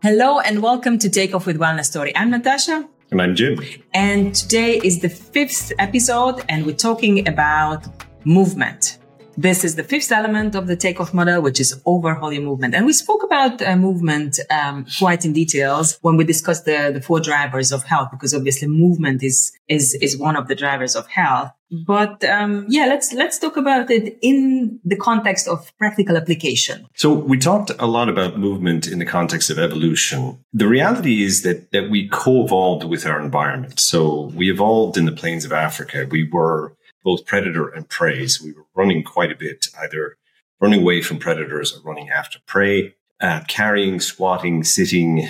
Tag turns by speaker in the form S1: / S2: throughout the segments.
S1: Hello and welcome to Take Off with Wellnesstory. I'm Natasa.
S2: And I'm Jim.
S1: And today is the fifth episode, and we're talking about movement. This is the fifth element of the takeoff model, which is overhaul your movement. And we spoke about uh, movement um, quite in details when we discussed the, the four drivers of health, because obviously movement is is is one of the drivers of health. But um, yeah, let's let's talk about it in the context of practical application.
S2: So we talked a lot about movement in the context of evolution. The reality is that that we co-evolved with our environment. So we evolved in the plains of Africa. We were both predator and prey. So we were running quite a bit, either running away from predators or running after prey, uh, carrying, squatting, sitting,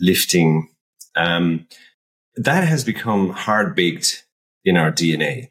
S2: lifting. Um, that has become hard baked in our DNA.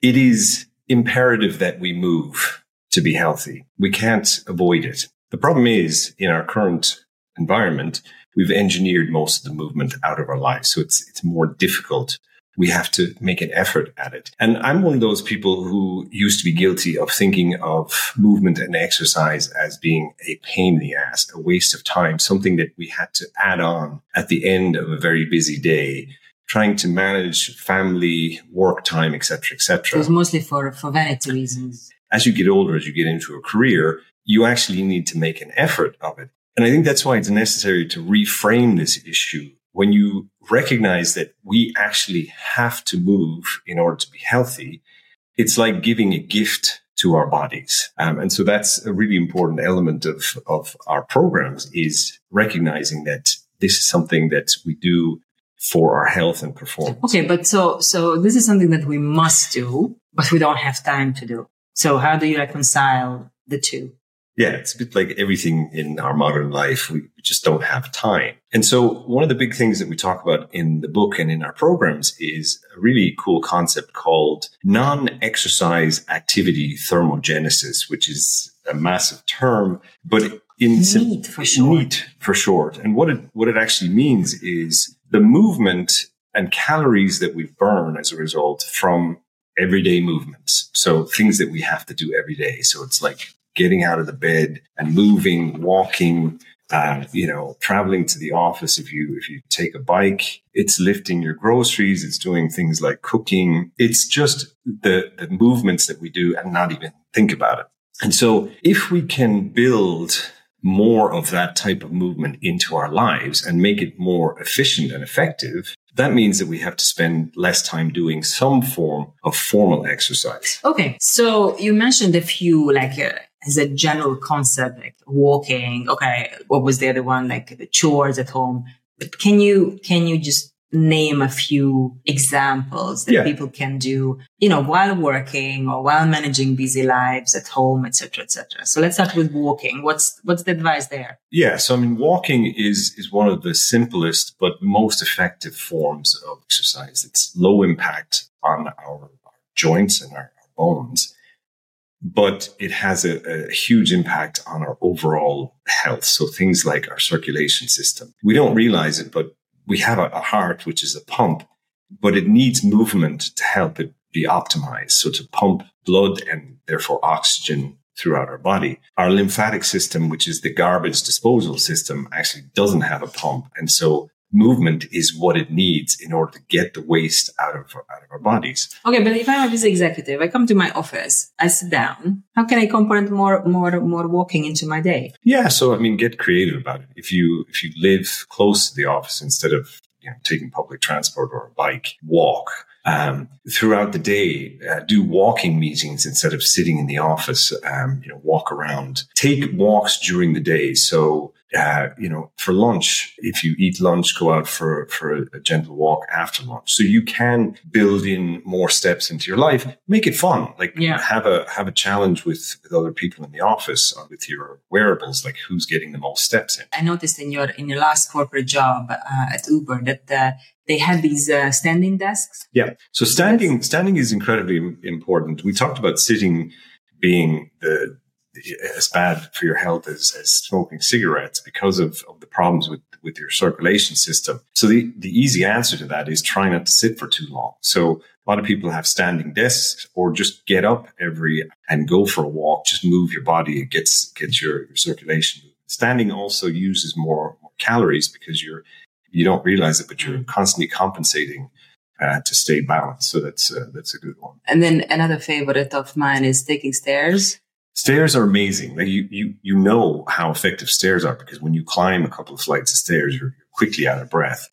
S2: It is imperative that we move to be healthy. We can't avoid it. The problem is in our current environment, we've engineered most of the movement out of our lives. So it's, it's more difficult we have to make an effort at it. And I'm one of those people who used to be guilty of thinking of movement and exercise as being a pain in the ass, a waste of time, something that we had to add on at the end of a very busy day trying to manage family, work time, etc., etc.
S1: It was mostly for, for vanity reasons.
S2: As you get older, as you get into a career, you actually need to make an effort of it. And I think that's why it's necessary to reframe this issue when you recognize that we actually have to move in order to be healthy, it's like giving a gift to our bodies. Um, and so that's a really important element of, of our programs is recognizing that this is something that we do for our health and performance.
S1: Okay. But so, so this is something that we must do, but we don't have time to do. So how do you reconcile the two?
S2: Yeah, it's a bit like everything in our modern life. We just don't have time. And so one of the big things that we talk about in the book and in our programs is a really cool concept called non-exercise activity thermogenesis, which is a massive term, but in
S1: NEAT for short.
S2: NEAT for short. And what it, what it actually means is the movement and calories that we burn as a result from everyday movements. So things that we have to do every day. So it's like getting out of the bed and moving, walking, uh, you know, traveling to the office. If you, if you take a bike, it's lifting your groceries. It's doing things like cooking. It's just the, the movements that we do and not even think about it. And so if we can build more of that type of movement into our lives and make it more efficient and effective, that means that we have to spend less time doing some form of formal exercise.
S1: Okay. So you mentioned a few like uh, as a general concept, like walking. Okay. What was the other one? Like the chores at home. But can you, can you just name a few examples that yeah. people can do, you know, while working or while managing busy lives at home, etc., etc. So let's start with walking. What's what's the advice there?
S2: Yeah, so I mean, walking is is one of the simplest but most effective forms of exercise. It's low impact on our, our joints and our, our bones but it has a, a, huge impact on our overall health. So things like our circulation system. We don't realize it, but we have a, a heart, which is a pump, but it needs movement to help it be optimized. So to pump blood and therefore oxygen throughout our body. Our lymphatic system, which is the garbage disposal system, actually doesn't have a pump. And so movement is what it needs in order to get the waste out of out of our bodies.
S1: Okay, but if I'm a busy executive, I come to my office, I sit down. How can I component more more more walking into my day?
S2: Yeah, so I mean, get creative about it. If you if you live close to the office instead of you know taking public transport or a bike, walk. Um, throughout the day, uh, do walking meetings instead of sitting in the office. Um, you know, walk around. Take walks during the day. So uh, you know, for lunch, if you eat lunch, go out for, for a, gentle walk after lunch. So you can build in more steps into your life, make it fun. Like yeah. have a, have a challenge with, with other people in the office or with your wearables, like who's getting the most steps in.
S1: I noticed in your, in your last corporate job uh, at Uber that, uh, they had these uh, standing desks.
S2: Yeah. So standing, standing is incredibly important. We talked about sitting being the, as bad for your health as, as smoking cigarettes because of, of the problems with, with your circulation system. So the, the easy answer to that is try not to sit for too long. So a lot of people have standing desks or just get up every and go for a walk. Just move your body. It gets, gets your, your circulation. Standing also uses more, more calories because you're you don't realize it, but you're
S1: Mm.
S2: constantly compensating uh, to stay balanced. So that's uh, that's a good one.
S1: And then another favorite of mine is taking stairs.
S2: Stairs are amazing. Like you, you, you know how effective stairs are because when you climb a couple of flights of stairs, you're quickly out of breath.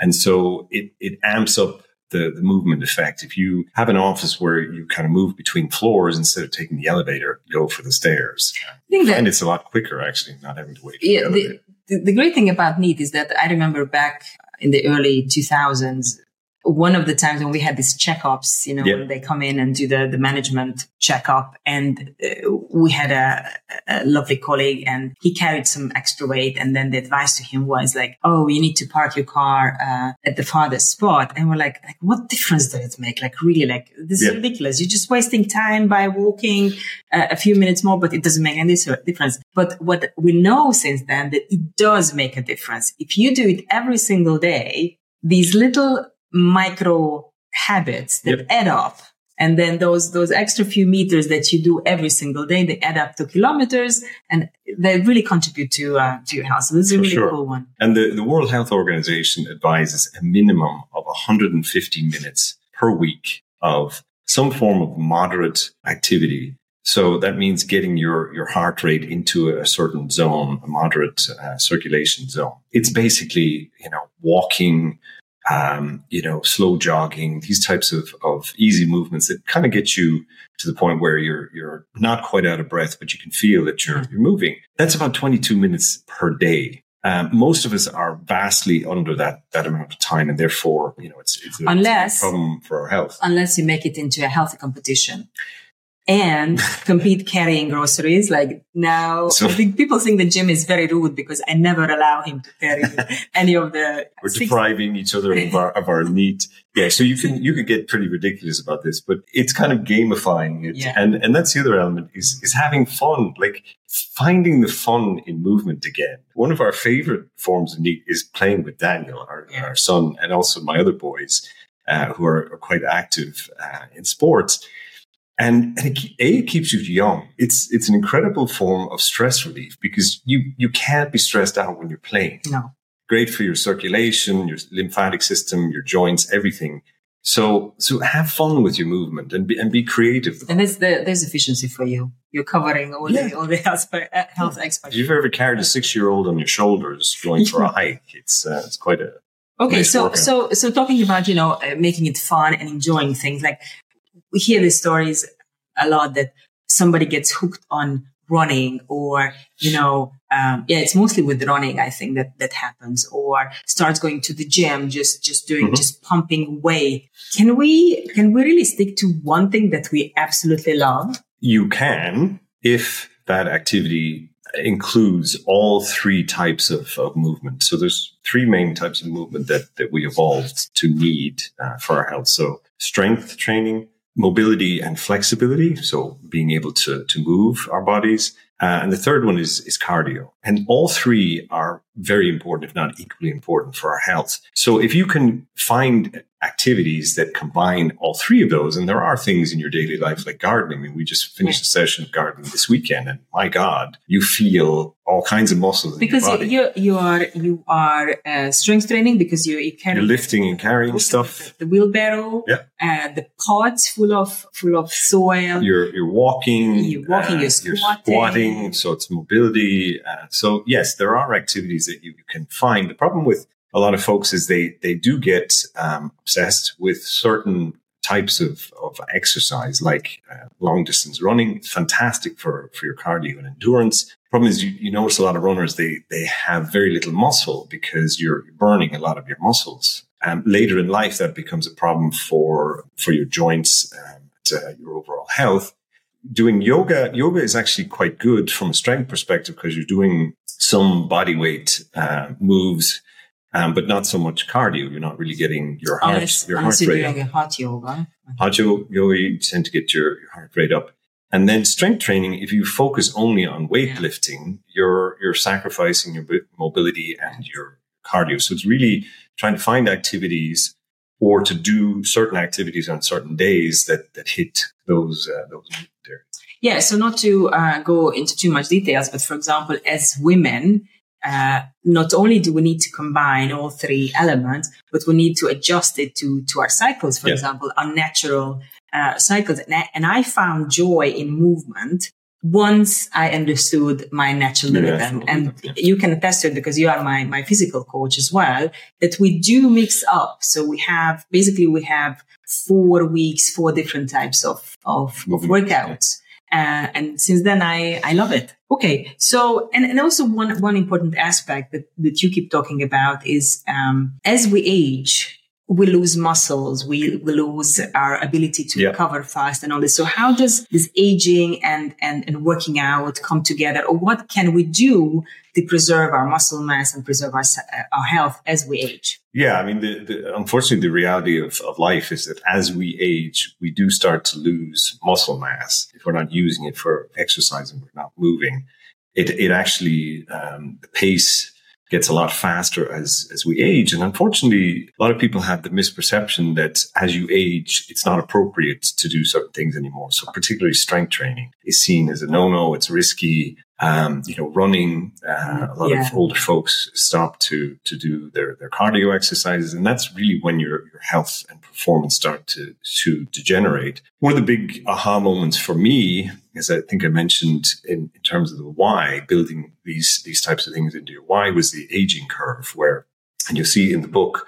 S2: And so it, it amps up the, the movement effect. If you have an office where you kind of move between floors instead of taking the elevator, go for the stairs.
S1: I think that
S2: And it's a lot quicker actually, not having to wait.
S1: Yeah,
S2: the
S1: the, the, the great thing about NEAT is that I remember back in the early 2000s, one of the times when we had these checkups, you know,
S2: Yeah.
S1: when they come in and do the, the management checkup and uh, we had a, a lovely colleague and he carried some extra weight. And then the advice to him was like, Oh, you need to park your car, uh, at the farthest spot. And we're like, like, what difference does it make? Like really, like this
S2: Yeah.
S1: is ridiculous. You're just wasting time by walking uh, a few minutes more, but it doesn't make any difference. But what we know since then that it does make a difference. If you do it every single day, these little micro habits that
S2: Yep.
S1: add up. And then those, those extra few meters that you do every single day, they add up to kilometers and they really contribute to, uh, to your health. So this is a really
S2: sure.
S1: cool one.
S2: And the, the World Health Organization advises a minimum of 150 minutes per week of some form of moderate activity. So that means getting your, your heart rate into a certain zone, a moderate uh, circulation zone. It's basically, you know, walking, um, you know, slow jogging, these types of, of easy movements that kind of get you to the point where you're, you're not quite out of breath, but you can feel that you're, you're moving. That's about 22 minutes per day. Um, most of us are vastly under that, that amount of time. And therefore, you know, it's, it's, a,
S1: Unless-
S2: it's a problem for our health.
S1: Unless you make it into a healthy competition. And compete carrying groceries. Like now,
S2: So-
S1: I think people think the Jim is very rude because I never allow him to carry any of the.
S2: We're depriving each other of our, of our NEAT. Yeah. So you can, you could get pretty ridiculous about this, but it's kind of gamifying it.
S1: Yeah.
S2: And, and that's the other element is, is having fun, like finding the fun in movement again. One of our favorite forms of NEAT is playing with Daniel, our,
S1: Yeah.
S2: our son, and also my other boys, uh, who are, are quite active, uh, in sports. And, and it, a, it keeps you young. It's, it's an incredible form of stress relief because you, you can't be stressed out when you're playing
S1: No.
S2: great for your circulation, your lymphatic system, your joints, everything. So, so have fun with your movement and be, and be creative.
S1: And there's the, there's efficiency for you. You're covering all
S2: Yeah.
S1: the, all the health, uh, health aspects.
S2: If you've ever carried a six year old on your shoulders going for a hike, it's, uh, it's quite a,
S1: Okay,
S2: Nice
S1: so
S2: workout.
S1: so so talking about you know uh, making it fun and enjoying things like we hear these stories a lot that somebody gets hooked on running or you know um, yeah it's mostly with running I think that that happens or starts going to the gym just just doing
S2: Mhm.
S1: just pumping weight. Can we can we really stick to one thing that we absolutely love?
S2: you can if that activity includes all three types of, of movement. So there's three main types of movement that, that we evolved to need uh, for our health. So strength training, mobility and flexibility. So being able to, to move our bodies. Uh, and the third one is, is cardio. And all three are very important, if not equally important for our health. So if you can find activities that combine all three of those, and there are things in your daily life like gardening. I mean, we just finished a session of gardening this weekend and my God, you feel all kinds of muscles in
S1: Because
S2: your body.
S1: you you are you are uh, strength training because you you carry
S2: You're lifting and carrying stuff.
S1: the wheelbarrow,
S2: Yeah.
S1: uh, the pots full of full of soil.
S2: You're you're walking.
S1: You're walking, you're squatting.
S2: squatting, so it's mobility. Uh, so yes, there are activities that you can find. The problem with a lot of folks is they they do get um, obsessed with certain types of, of exercise, like uh, long distance running. Fantastic for for your cardio and endurance. Problem is, you, you notice a lot of runners they they have very little muscle because you're burning a lot of your muscles. Um, later in life, that becomes a problem for for your joints and uh, your overall health doing yoga, yoga is actually quite good from a strength perspective because you're doing some body weight uh, moves, um, but not so much cardio. You're not really getting your heart,
S1: unless,
S2: your heart rate up.
S1: a hot yoga.
S2: Hot yoga, you tend to get your, your heart rate up. And then strength training, if you focus only on weightlifting, you're you're sacrificing your mobility and your cardio. So it's really trying to find activities or to do certain activities on certain days that that hit those uh, those areas.
S1: Yeah, so not to uh, go into too much details, but for example, as women, uh, not only do we need to combine all three elements, but we need to adjust it to, to our cycles, for yeah. example, our natural uh, cycles. And I, and I, found joy in movement once I understood my natural rhythm. and yeah. you can attest to it because you are my, my physical coach as well, that we do mix up. So we have, basically we have four weeks, four different types of, of, of workouts. Uh, and since then, I, I love it. Okay. So, and, and also one, one important aspect that, that you keep talking about is, um, as we age, we lose muscles, we, we lose our ability to yeah. recover fast and all this. So how does this aging and, and, and working out come together? Or what can we do to preserve our muscle mass and preserve our, our health as we age?
S2: Yeah. I mean, the, the, unfortunately, the reality of, of life is that as we age, we do start to lose muscle mass. If we're not using it for exercise and we're not moving, it, it actually, um, the pace gets a lot faster as, as we age. And unfortunately, a lot of people have the misperception that as you age, it's not appropriate to do certain things anymore. So particularly strength training is seen as a no-no. It's risky um, you know, running, uh, a lot yeah. of older folks stop to, to do their, their cardio exercises. And that's really when your, your health and performance start to, to degenerate. One of the big aha moments for me, as I think I mentioned in, in terms of the why, building these, these types of things into your why was the aging curve where, and you'll see in the book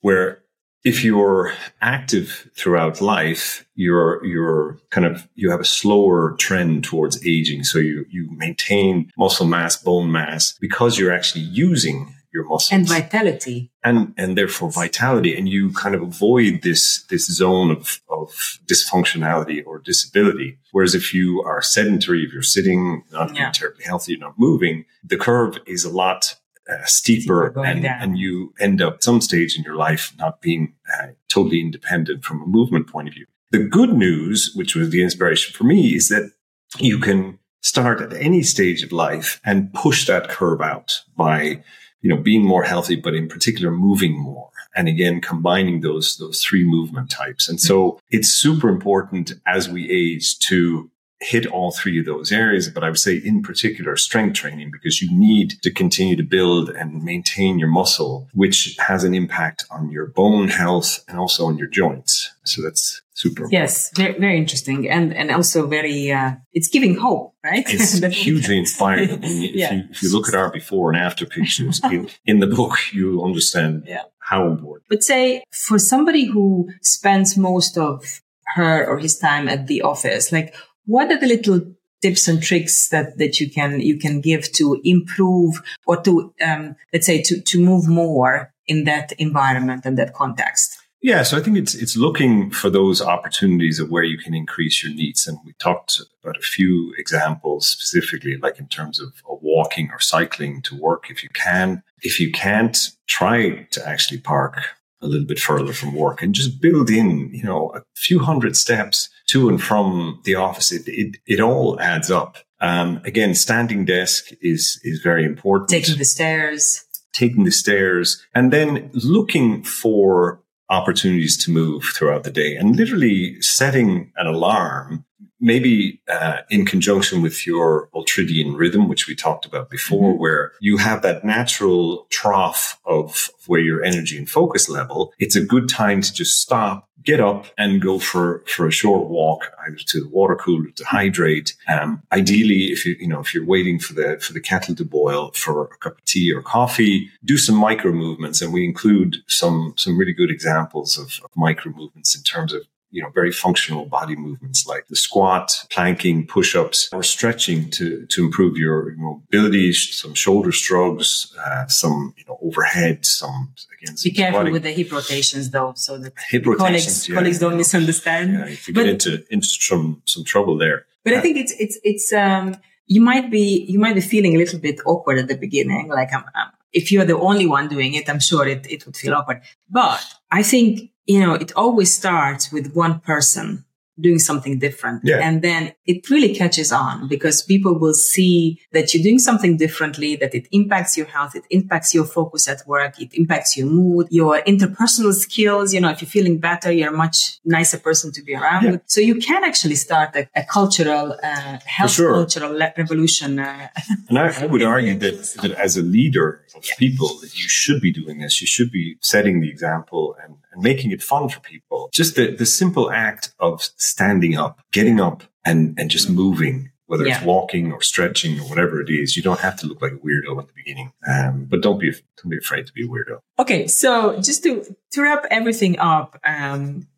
S2: where if you're active throughout life, you're, you're kind of, you have a slower trend towards aging. So you, you maintain muscle mass, bone mass because you're actually using your muscles
S1: and vitality
S2: and, and therefore vitality. And you kind of avoid this, this zone of, of dysfunctionality or disability. Whereas if you are sedentary, if you're sitting, not yeah. terribly healthy, you're not moving, the curve is a lot uh, steeper, and, and you end up some stage in your life not being uh, totally independent from a movement point of view. The good news, which was the inspiration for me, is that you can start at any stage of life and push that curve out by, you know, being more healthy, but in particular moving more. And again, combining those, those three movement types. And so it's super important as we age to hit all three of those areas, but I would say in particular strength training because you need to continue to build and maintain your muscle, which has an impact on your bone health and also on your joints. So that's super.
S1: Yes, very, very interesting, and and also very. Uh, it's giving hope, right?
S2: It's hugely inspiring. I mean, if, yeah. you, if you look at our before and after pictures in, in the book, you understand yeah. how important.
S1: But say for somebody who spends most of her or his time at the office, like what are the little tips and tricks that, that you can, you can give to improve or to, um, let's say to, to move more in that environment and that context?
S2: Yeah, so I think it's it's looking for those opportunities of where you can increase your needs, and we talked about a few examples specifically, like in terms of walking or cycling to work if you can. If you can't, try to actually park a little bit further from work and just build in, you know, a few hundred steps to and from the office. It, it, it all adds up. Um, again, standing desk is, is very important.
S1: Taking the stairs.
S2: Taking the stairs and then looking for opportunities to move throughout the day. And literally setting an alarm maybe uh, in conjunction with your ultradian rhythm, which we talked about before, mm-hmm. where you have that natural trough of where your energy and focus level, it's a good time to just stop, get up and go for, for a short walk, either to the water cooler to hydrate. Um, ideally, if you, you know, if you're waiting for the, for the kettle to boil for a cup of tea or coffee, do some micro movements. And we include some, some really good examples of, of micro movements in terms of you know, very functional body movements like the squat, planking, push-ups, or stretching to, to improve your mobility, some shoulder shrugs, uh, some, you know, overhead, some,
S1: again, some Be careful squatting. with the hip rotations though, so that
S2: hip
S1: colleagues, yeah. colleagues don't misunderstand.
S2: Yeah, if you but, get into, into some, some trouble there.
S1: But uh, I think it's, it's, it's, um, you might be, you might be feeling a little bit awkward at the beginning. Like I'm, I'm if you're the only one doing it, I'm sure it, it would feel awkward. But I think you know, it always starts with one person doing something different.
S2: Yeah.
S1: And then it really catches on because people will see that you're doing something differently, that it impacts your health, it impacts your focus at work, it impacts your mood, your interpersonal skills. You know, if you're feeling better, you're a much nicer person to be around
S2: Yeah.
S1: with. So you can actually start a, a cultural, uh, health
S2: sure.
S1: cultural le- revolution. Uh,
S2: And I, I would argue that, that as a leader of people, that you should be doing this. You should be setting the example and, and making it fun for people. Just the, the simple act of standing up, getting up and, and just moving, whether it's walking or stretching or whatever it is. You don't have to look like a weirdo at the beginning. Um, but don't be, don't be afraid to be a weirdo.
S1: Okay, so just to to wrap everything up, um,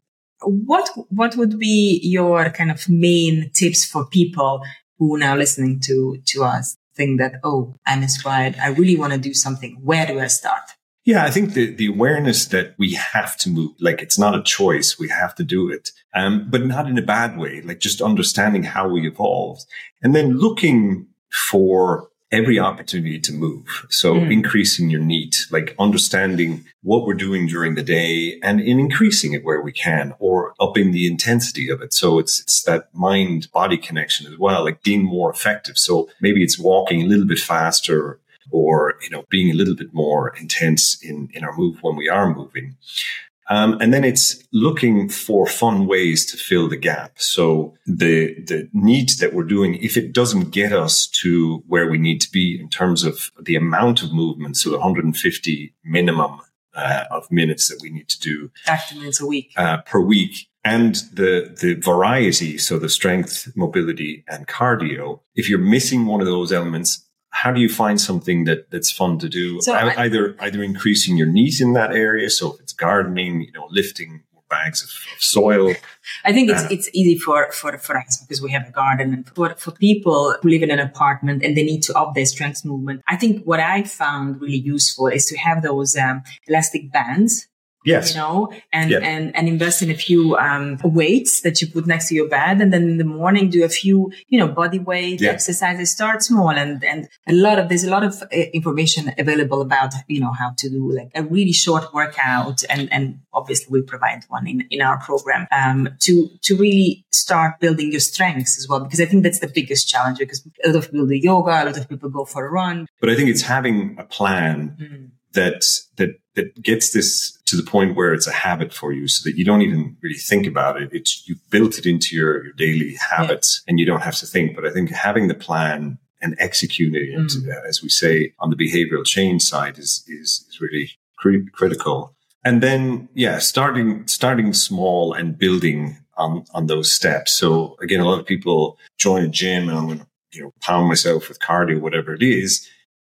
S1: what what would be your kind of main tips for people who are now listening to to us? Think that oh, I'm inspired. I really want to do something. Where do I start?
S2: Yeah, I think the, the awareness that we have to move, like it's not a choice, we have to do it, um, but not in a bad way, like just understanding how we evolved and then looking for every opportunity to move. So
S1: Mm.
S2: increasing your NEAT, like understanding what we're doing during the day and in increasing it where we can or upping the intensity of it. So it's, it's that mind body connection as well, like being more effective. So maybe it's walking a little bit faster or, you know, being a little bit more intense in, in our move when we are moving. Um, and then it's looking for fun ways to fill the gap. So the the NEAT that we're doing, if it doesn't get us to where we need to be in terms of the amount of movement, so the 150 minimum uh, of minutes that we need to do
S1: minutes a week.
S2: uh, per week, and the the variety, so the strength, mobility, and cardio. If you're missing one of those elements, how do you find something that that's fun to do?
S1: So
S2: I- either either increasing your NEAT in that area, so if it's gardening, you know, lifting bags of, of soil.
S1: I think it's
S2: Uh,
S1: it's easy for for for us because we have a garden, and for for people who live in an apartment and they need to up their strength movement. I think what I found really useful is to have those um, elastic bands
S2: Yes,
S1: you know, and, and, and invest in a few, um, weights that you put next to your bed. And then in the morning, do a few, you know, body weight exercises, start small. And, and a lot of, there's a lot of uh, information available about, you know, how to do like a really short workout. And, and obviously we provide one in, in our program, um, to, to really start building your strengths as well. Because I think that's the biggest challenge because a lot of people do yoga, a lot of people go for a run.
S2: but I think it's having a plan
S1: Mm.
S2: that that that gets this to the point where it's a habit for you so that you don't even really think about it. It's you built it into your, your daily habits and you don't have to think. But i think having the plan and executing it
S1: Mm.
S2: uh, as we say on the behavioral change side is is, is really cri- critical. And then yeah starting starting small and building on on those steps. So again a lot of people join a gym and i'm going to you know pound myself with cardio whatever it is.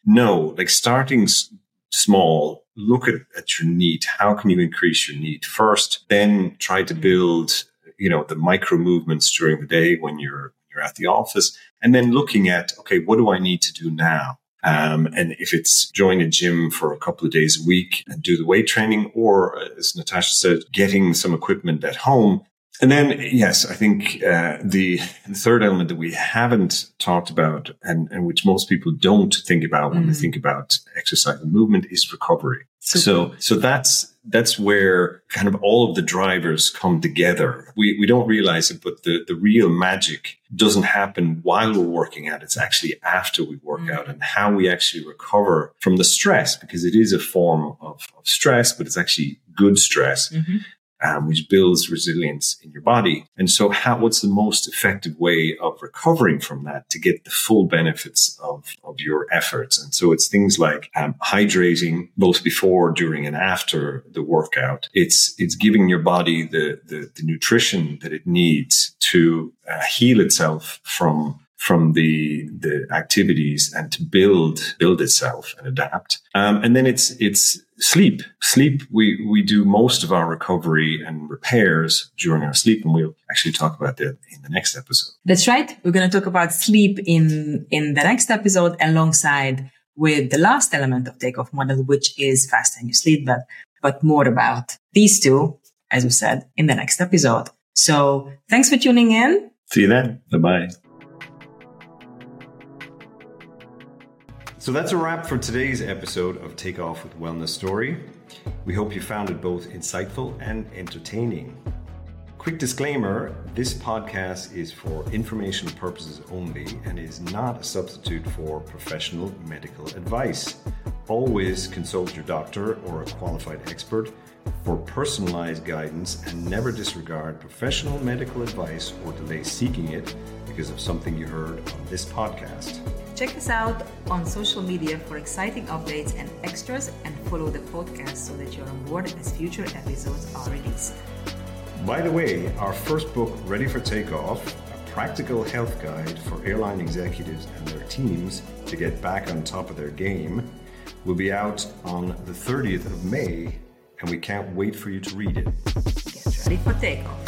S2: No like starting s- small, look at, at your NEAT. How can you increase your NEAT first? Then try to build, you know, the micro movements during the day when you're, you're at the office. And then looking at, okay, what do I need to do now? Um, and if it's join a gym for a couple of days a week and do the weight training, or uh, as Natasa said, getting some equipment at home. And then, yes, I think uh, the, the third element that we haven't talked about, and, and which most people don't think about when they
S1: Mm.
S2: think about exercise and movement, is recovery.
S1: Super.
S2: So, so that's that's where kind of all of the drivers come together. We we don't realize it, but the the real magic doesn't happen while we're working out. It's actually after we work
S1: Mm.
S2: out and how we actually recover from the stress, because it is a form of, of stress, but it's actually good stress
S1: Mhm.
S2: Um, which builds resilience in your body. And so, how, what's the most effective way of recovering from that to get the full benefits of, of your efforts? And so, it's things like um, hydrating both before, during, and after the workout. It's it's giving your body the the, the nutrition that it needs to uh, heal itself from from the the activities and to build build itself and adapt. Um, and then it's it's sleep. Sleep. We we do most of our recovery and repairs during our sleep, and we'll actually talk about that in the next episode.
S1: That's right. We're going to talk about sleep in, in the next episode alongside with the last element of takeoff model, which is fasten your sleep belt, but more about these two, as we said, in the next episode. So thanks for tuning in.
S2: See you then. Bye bye. So that's a wrap for today's episode of Take Off with Wellnesstory. We hope you found it both insightful and entertaining. Quick disclaimer this podcast is for information purposes only and is not a substitute for professional medical advice. Always consult your doctor or a qualified expert for personalized guidance and never disregard professional medical advice or delay seeking it because of something you heard on this podcast.
S1: Check us out on social media for exciting updates and extras and follow the podcast so that you're on board as future episodes are released.
S2: By the way, our first book, Ready for Takeoff, a practical health guide for airline executives and their teams to get back on top of their game, will be out on the 30th of May, and we can't wait for you to read it.
S1: Get ready for takeoff.